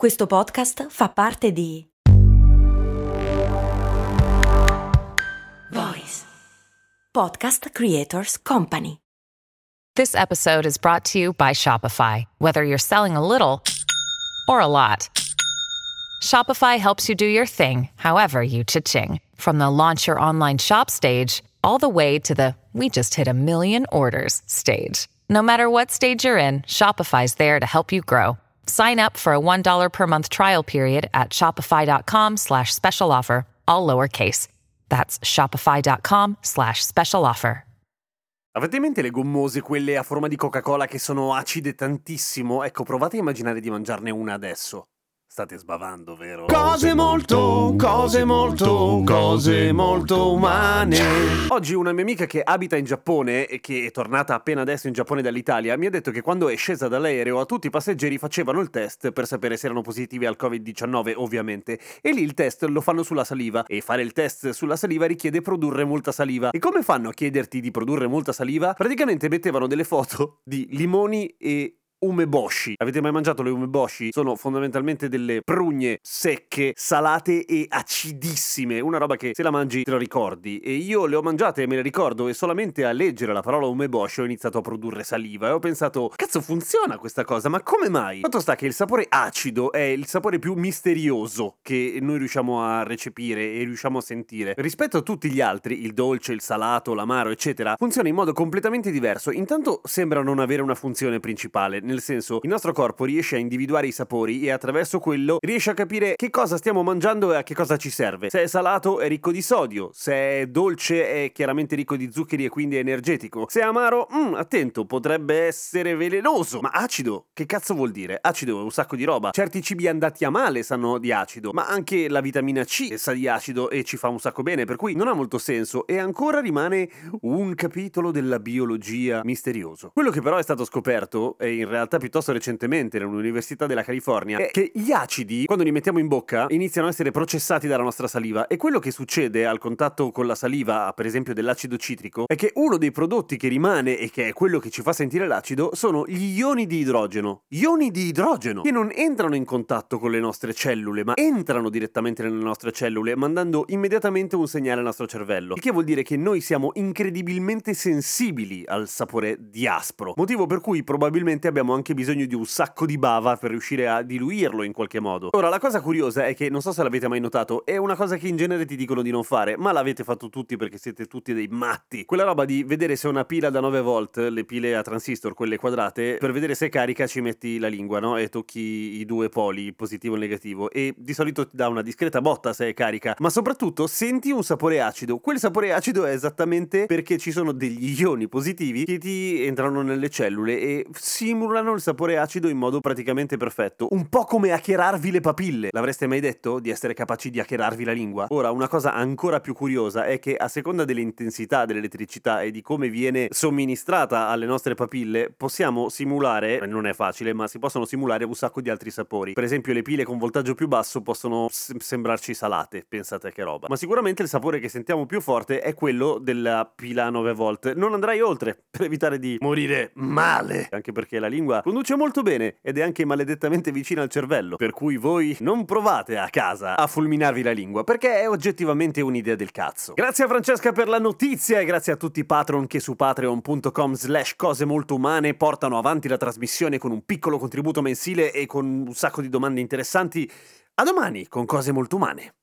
Questo podcast fa parte di Voice Podcast Creators Company. This episode is brought to you by Shopify. Whether you're selling a little or a lot, Shopify helps you do your thing, however you cha-ching. From the launch your online shop stage, all the way to the we just hit a million orders stage. No matter what stage you're in, Shopify's there to help you grow. Sign up for a $1 per month trial period at shopify.com slash special offer, all lowercase. That's shopify.com slash special offer. Avete in mente le gommose, quelle a forma di Coca-Cola che sono acide tantissimo? Ecco, provate a immaginare di mangiarne una adesso. State sbavando, vero? Cose molto, cose molto, cose molto umane. Oggi una mia amica che abita in Giappone e che è tornata appena adesso in Giappone dall'Italia mi ha detto che quando è scesa dall'aereo a tutti i passeggeri facevano il test per sapere se erano positivi al Covid-19, ovviamente. E lì il test lo fanno sulla saliva e fare il test sulla saliva richiede produrre molta saliva. E come fanno a chiederti di produrre molta saliva? Praticamente mettevano delle foto di limoni e umeboshi. Avete mai mangiato le umeboshi? Sono fondamentalmente delle prugne secche, salate e acidissime. Una roba che se la mangi te lo ricordi. E io le ho mangiate e me le ricordo e solamente a leggere la parola umeboshi ho iniziato a produrre saliva e ho pensato, cazzo funziona questa cosa, ma come mai? Fatto sta che il sapore acido è il sapore più misterioso che noi riusciamo a recepire e riusciamo a sentire. Rispetto a tutti gli altri, il dolce, il salato, l'amaro, eccetera, funziona in modo completamente diverso. Intanto sembra non avere una funzione principale nel senso il nostro corpo riesce a individuare i sapori e attraverso quello riesce a capire che cosa stiamo mangiando e a che cosa ci serve. Se è salato è ricco di sodio, se è dolce è chiaramente ricco di zuccheri e quindi è energetico, se è amaro, mm, attento, potrebbe essere velenoso, ma acido, che cazzo vuol dire? Acido è un sacco di roba. Certi cibi andati a male sanno di acido, ma anche la vitamina C sa di acido e ci fa un sacco bene, per cui non ha molto senso e ancora rimane un capitolo della biologia misterioso. Quello che però è stato scoperto è in realtà realtà piuttosto recentemente nell'Università della California, è che gli acidi, quando li mettiamo in bocca, iniziano a essere processati dalla nostra saliva e quello che succede al contatto con la saliva, per esempio dell'acido citrico, è che uno dei prodotti che rimane e che è quello che ci fa sentire l'acido sono gli ioni di idrogeno. Ioni di idrogeno che non entrano in contatto con le nostre cellule, ma entrano direttamente nelle nostre cellule, mandando immediatamente un segnale al nostro cervello. Il che vuol dire che noi siamo incredibilmente sensibili al sapore di aspro, motivo per cui probabilmente abbiamo abbiamo anche bisogno di un sacco di bava per riuscire a diluirlo in qualche modo. Ora, la cosa curiosa è che, non so se l'avete mai notato, è una cosa che in genere ti dicono di non fare, ma l'avete fatto tutti perché siete tutti dei matti. Quella roba di vedere se una pila da 9 volt, le pile a transistor, quelle quadrate, per vedere se è carica ci metti la lingua, no? E tocchi i due poli, il positivo e il negativo. E di solito ti dà una discreta botta se è carica, ma soprattutto senti un sapore acido. Quel sapore acido è esattamente perché ci sono degli ioni positivi che ti entrano nelle cellule e simulano simulano il sapore acido in modo praticamente perfetto. Un po' come hackerarvi le papille. L'avreste mai detto di essere capaci di hackerarvi la lingua? Ora, una cosa ancora più curiosa è che a seconda dell'intensità dell'elettricità e di come viene somministrata alle nostre papille, possiamo simulare, non è facile, ma si possono simulare un sacco di altri sapori. Per esempio, le pile con voltaggio più basso possono s- sembrarci salate, pensate che roba. Ma sicuramente il sapore che sentiamo più forte è quello della pila a 9 volt. Non andrai oltre per evitare di morire male, anche perché la lingua lingua conduce molto bene ed è anche maledettamente vicina al cervello, per cui voi non provate a casa a fulminarvi la lingua, perché è oggettivamente un'idea del cazzo. Grazie a Francesca per la notizia e grazie a tutti i patron che su patreon.com slash cose molto umane portano avanti la trasmissione con un piccolo contributo mensile e con un sacco di domande interessanti. A domani con cose molto umane.